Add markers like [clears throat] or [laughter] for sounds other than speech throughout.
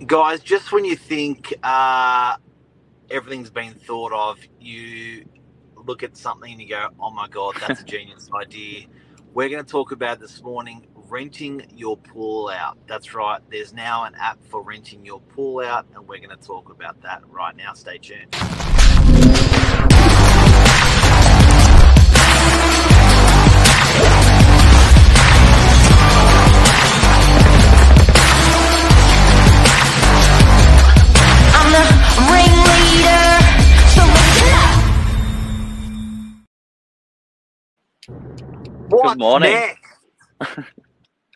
Guys, just when you think uh, everything's been thought of, you look at something and you go, oh my God, that's a [laughs] genius idea. We're going to talk about this morning renting your pool out. That's right, there's now an app for renting your pool out, and we're going to talk about that right now. Stay tuned. What's morning.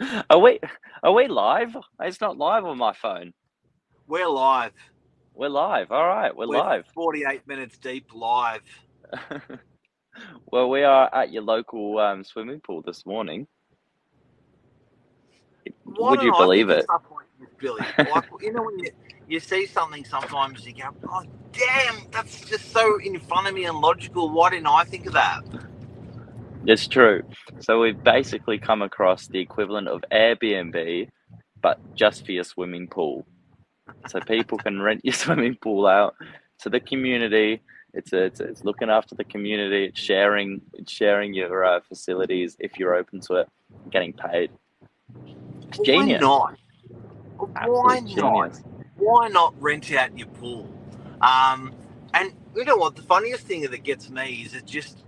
[laughs] Are we are we live? It's not live on my phone. We're live. We're live. All right, we're, We're live. 48 minutes deep live. [laughs] well, we are at your local um, swimming pool this morning. Why Would you believe it? Like Billy. Like, [laughs] you know, when you, you see something sometimes, you go, oh, damn, that's just so in front of me and logical. Why didn't I think of that? It's true. So we've basically come across the equivalent of Airbnb, but just for your swimming pool. So people can rent your [laughs] swimming pool out to the community. It's a, it's, it's looking after the community. It's sharing it's sharing your uh, facilities if you're open to it, getting paid. It's genius. Why not? Why Absolute not? genius. Why not rent out your pool? Um, and you know what? The funniest thing that gets me is it just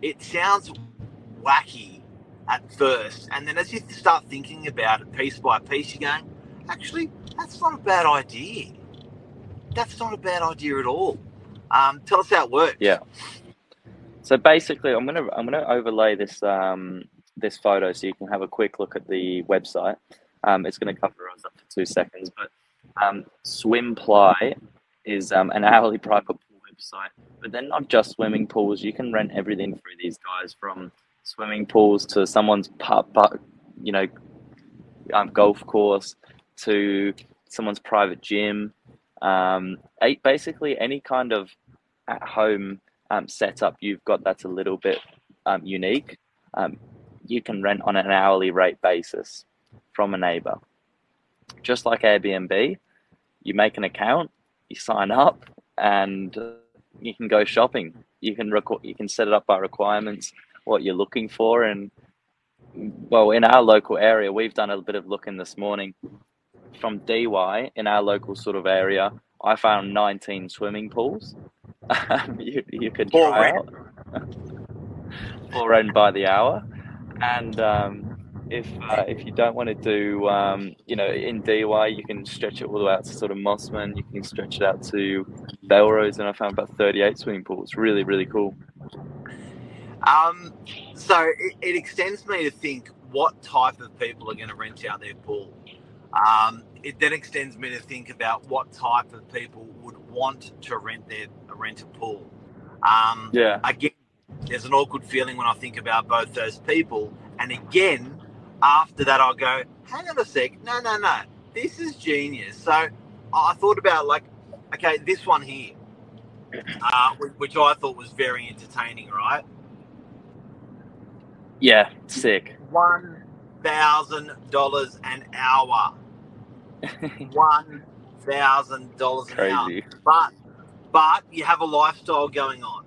it sounds wacky at first, and then as you start thinking about it piece by piece, you're going, actually, that's not a bad idea. That's not a bad idea at all. Um, tell us how it works. Yeah. So basically, I'm gonna I'm gonna overlay this um, this photo so you can have a quick look at the website. Um, it's to cover us up for two seconds, but um, Swimply is um, an hourly private pool website. But they're not just swimming pools. You can rent everything through these guys, from swimming pools to someone's pub, pub you know, um, golf course to someone's private gym. Um, basically, any kind of at home um, setup you've got that's a little bit um, unique, um, you can rent on an hourly rate basis from a neighbor. Just like Airbnb, you make an account, you sign up, and uh, you can go shopping. You can record, you can set it up by requirements, what you're looking for, and well, in our local area, we've done a bit of looking this morning. From DY in our local sort of area, I found 19 swimming pools. [laughs] you, you could try rent. out [laughs] for rent by the hour, and um, if uh, if you don't want to do um, you know in DY, you can stretch it all the way out to sort of Mosman. You can stretch it out to Belrose, and I found about 38 swimming pools. Really, really cool. Um, so it, it extends me to think what type of people are going to rent out their pool. Um, it then extends me to think about what type of people would want to rent their rent a pool. Um, Yeah. again, there's an awkward feeling when I think about both those people. And again, after that, I'll go, hang on a sec. No, no, no. This is genius. So I thought about, like, okay, this one here, uh, which- which I thought was very entertaining, right? Yeah, sick. One thousand dollars an hour. [laughs] One thousand dollars an hour. Crazy. But but you have a lifestyle going on.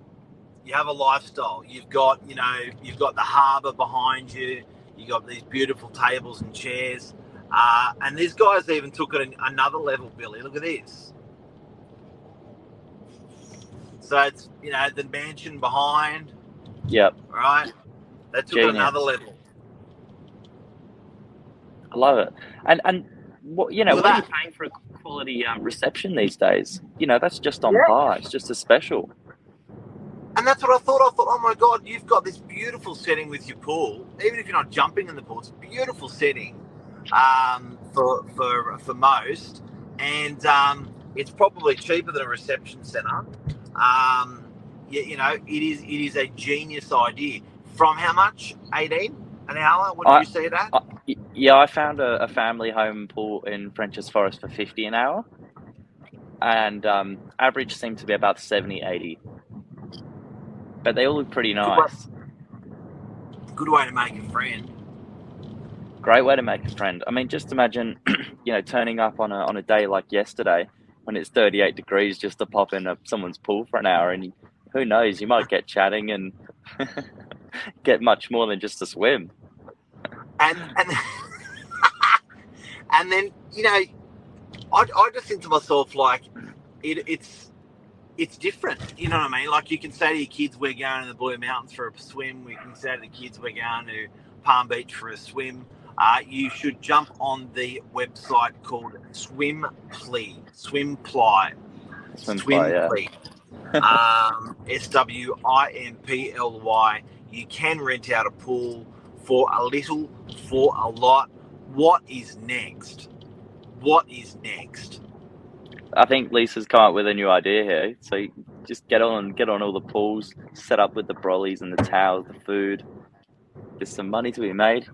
You have a lifestyle. You've got, you know, you've got the harbour behind you. You got these beautiful tables and chairs. Uh, and these guys even took it an- another level, Billy. Look at this. So it's, you know, the mansion behind, Yep, right? They took Genius. another level. I love it. And and what you know, what at are you paying for a quality um, reception these days? You know, that's just on Yeah. par. It's just a special. And that's what I thought. I thought, oh my God, you've got this beautiful setting with your pool. Even if you're not jumping in the pool, it's a beautiful setting um, for, for, for most. And um, it's probably cheaper than a reception centre. Um, you, you know, it is it is a genius idea. From how much? 18 an hour? I- you see that? I, yeah, I found a, a family home pool in French's Forest for 50 an hour. And um, average seemed to be about 70, 80. But they all look pretty Good nice. Good way to make a friend. Great way to make a friend. I mean, just imagine, [clears throat] you know, turning up on a on a day like yesterday when it's 38 degrees just to pop in a, someone's pool for an hour, and who knows, you might get chatting and [laughs] [laughs] get much more than just a swim. and and [laughs] and then you know, I, I just think to myself like, it, it's it's different. You know what I mean? Like you can say to your kids, "We're going to the Blue Mountains for a swim." We can say to the kids, "We're going to Palm Beach for a swim." Uh, you should jump on the website called Swimply. Swimply. Swimply, yeah. um, S W I M P L Y. You can rent out a pool for a little, for a lot. What is next? What is next? I think Lisa's come up with a new idea here. So just get on, get on all the pools, set up with the brollies and the towels, the food. There's some money to be made.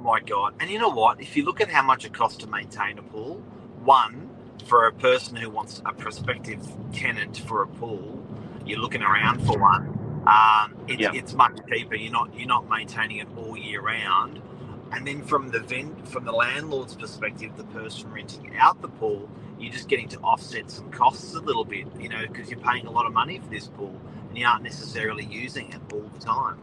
My God. And you know what? If you look at how much it costs to maintain a pool, one, for a person who wants a prospective tenant for a pool, you're looking around for one. Um, it's, Yeah. it's much cheaper. You're not you're not maintaining it all year round. And then from the vent, from the landlord's perspective, the person renting out the pool, you're just getting to offset some costs a little bit, you know, because you're paying a lot of money for this pool and you aren't necessarily using it all the time.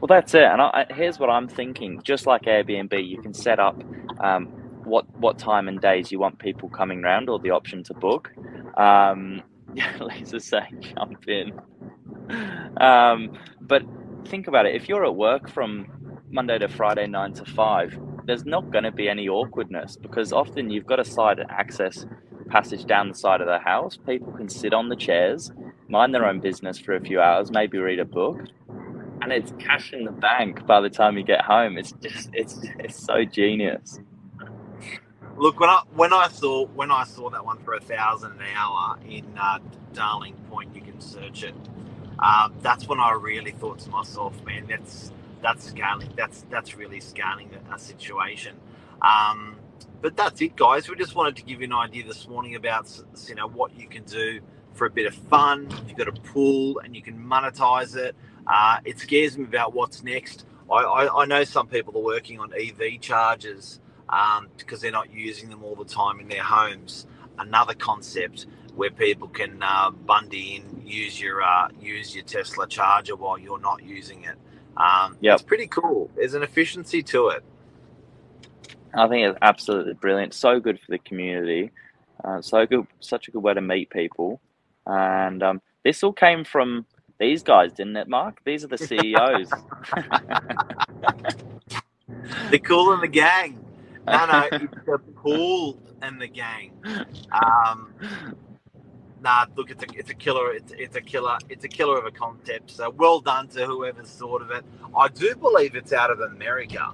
Well, that's it. And I, here's what I'm thinking: just like Airbnb, you can set up um, what what time and days you want people coming round, or the option to book. Um, [laughs] Lisa's saying jump in. [laughs] Um, but think about it: if you're at work from Monday to Friday, nine to five, there's not going to be any awkwardness because often you've got a side access passage down the side of the house. People can sit on the chairs, mind their own business for a few hours, maybe read a book and it's cash in the bank by the time you get home. It's just it's it's so genius. Look, when I when I saw when I saw that one for a thousand an hour in uh, Darling Point, you can search it. Uh, that's when I really thought to myself, man, that's that's scaling. That's that's really scaling a, situation. Um, but that's it, guys. We just wanted to give you an idea this morning about you know what you can do for a bit of fun. You've got a pool and you can monetize it. Uh, it scares me about what's next. I, I, I know some people are working on EV chargers um, because they're not using them all the time in their homes. Another concept where people can uh, bundy in, use your uh, use your Tesla charger while you're not using it. Um, Yep. It's pretty cool. There's an efficiency to it. I think it's absolutely brilliant. So good for the community. Uh, so good, such a good way to meet people. And um, this all came from these guys, didn't it, Mark? These are the CEOs. [laughs] The cool and the gang. No, no, [laughs] it's the pool and the gang. Um, nah, look, it's a it's a killer. It's it's a killer. It's a killer of a concept. So well done to whoever's thought of it. I do believe it's out of America.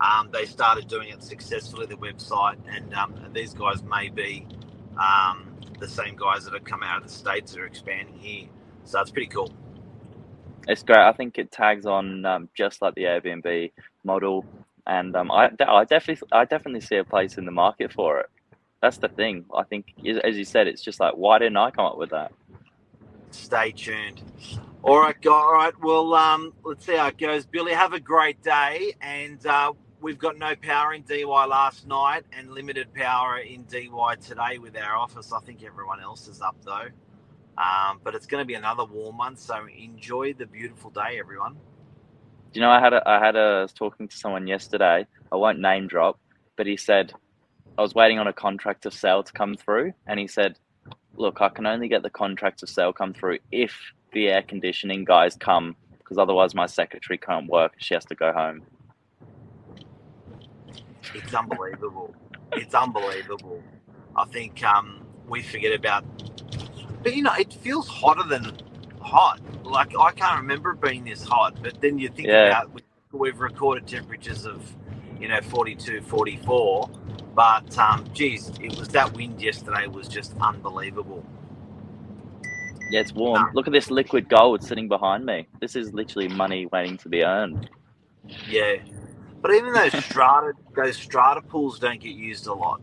Um, they started doing it successfully. The website, and um, these guys may be um, the same guys that have come out of the states that are expanding here. So it's pretty cool. It's great. I think it tags on um, just like the Airbnb model, and um, I, I definitely, I definitely see a place in the market for it. That's the thing. I think, as you said, it's just like, why didn't I come up with that? Stay tuned. All right. All right. Well, um, let's see how it goes. Billy, have a great day. And uh, we've got no power in DY last night and limited power in DY today with our office. I think everyone else is up though. Um, but it's going to be another warm one. So enjoy the beautiful day, everyone. You know, I had a, I had a, I was talking to someone yesterday. I won't name drop, but he said I was waiting on a contract of sale to come through, and he said, "Look, I can only get the contract of sale come through if the air conditioning guys come, because otherwise my secretary can't work. She has to go home." It's unbelievable. it's unbelievable. I think um, we forget about, but you know, it feels hotter than hot. Like I can't remember it being this hot. But then you think Yeah. about we- we've recorded temperatures of, you know, 42, 44. But um, geez, it was that wind yesterday was just unbelievable. Yeah, it's warm. Look at this liquid gold sitting behind me. This is literally money waiting to be earned. Yeah, but even those [laughs] strata, those strata pools don't get used a lot.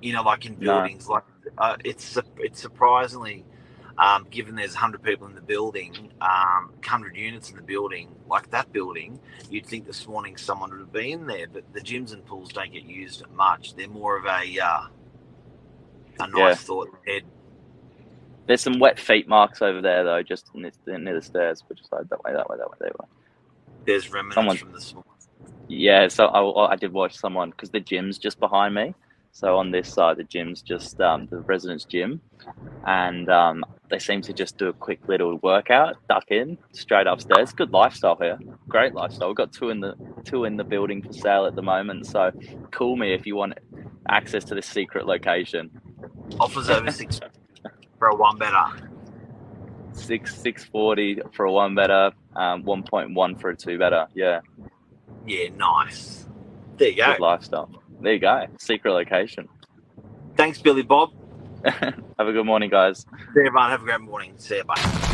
You know, like in No. buildings, like uh, it's it's surprisingly Um, given there's 100 people in the building, um, 100 units in the building, like that building, you'd think this morning someone would have been there. But the gyms and pools don't get used much. They're more of a uh, a nice Yeah. thought head. There's some wet feet marks over there though, just near, near the stairs, but just like that way, that way, that way, that way. There's remnants Someone- from this morning. Yeah, so I, I did watch someone because the gym's just behind me. So on this side, the gym's just um, the residence gym, and um, they seem to just do a quick little workout, duck in straight upstairs. Good lifestyle here, great lifestyle. We've got two in the two in the building for sale at the moment. So call me if you want access to this secret location. Offers over six for a one better. Six six forty for a one better, um, one point one for a two better. Yeah, Yeah, nice. There you go. good lifestyle. There you go, secret location. Thanks, Billy Bob. [laughs] Have a good morning, guys. See you, everyone. Have a great morning. See you, bye. Yeah, bye, guys.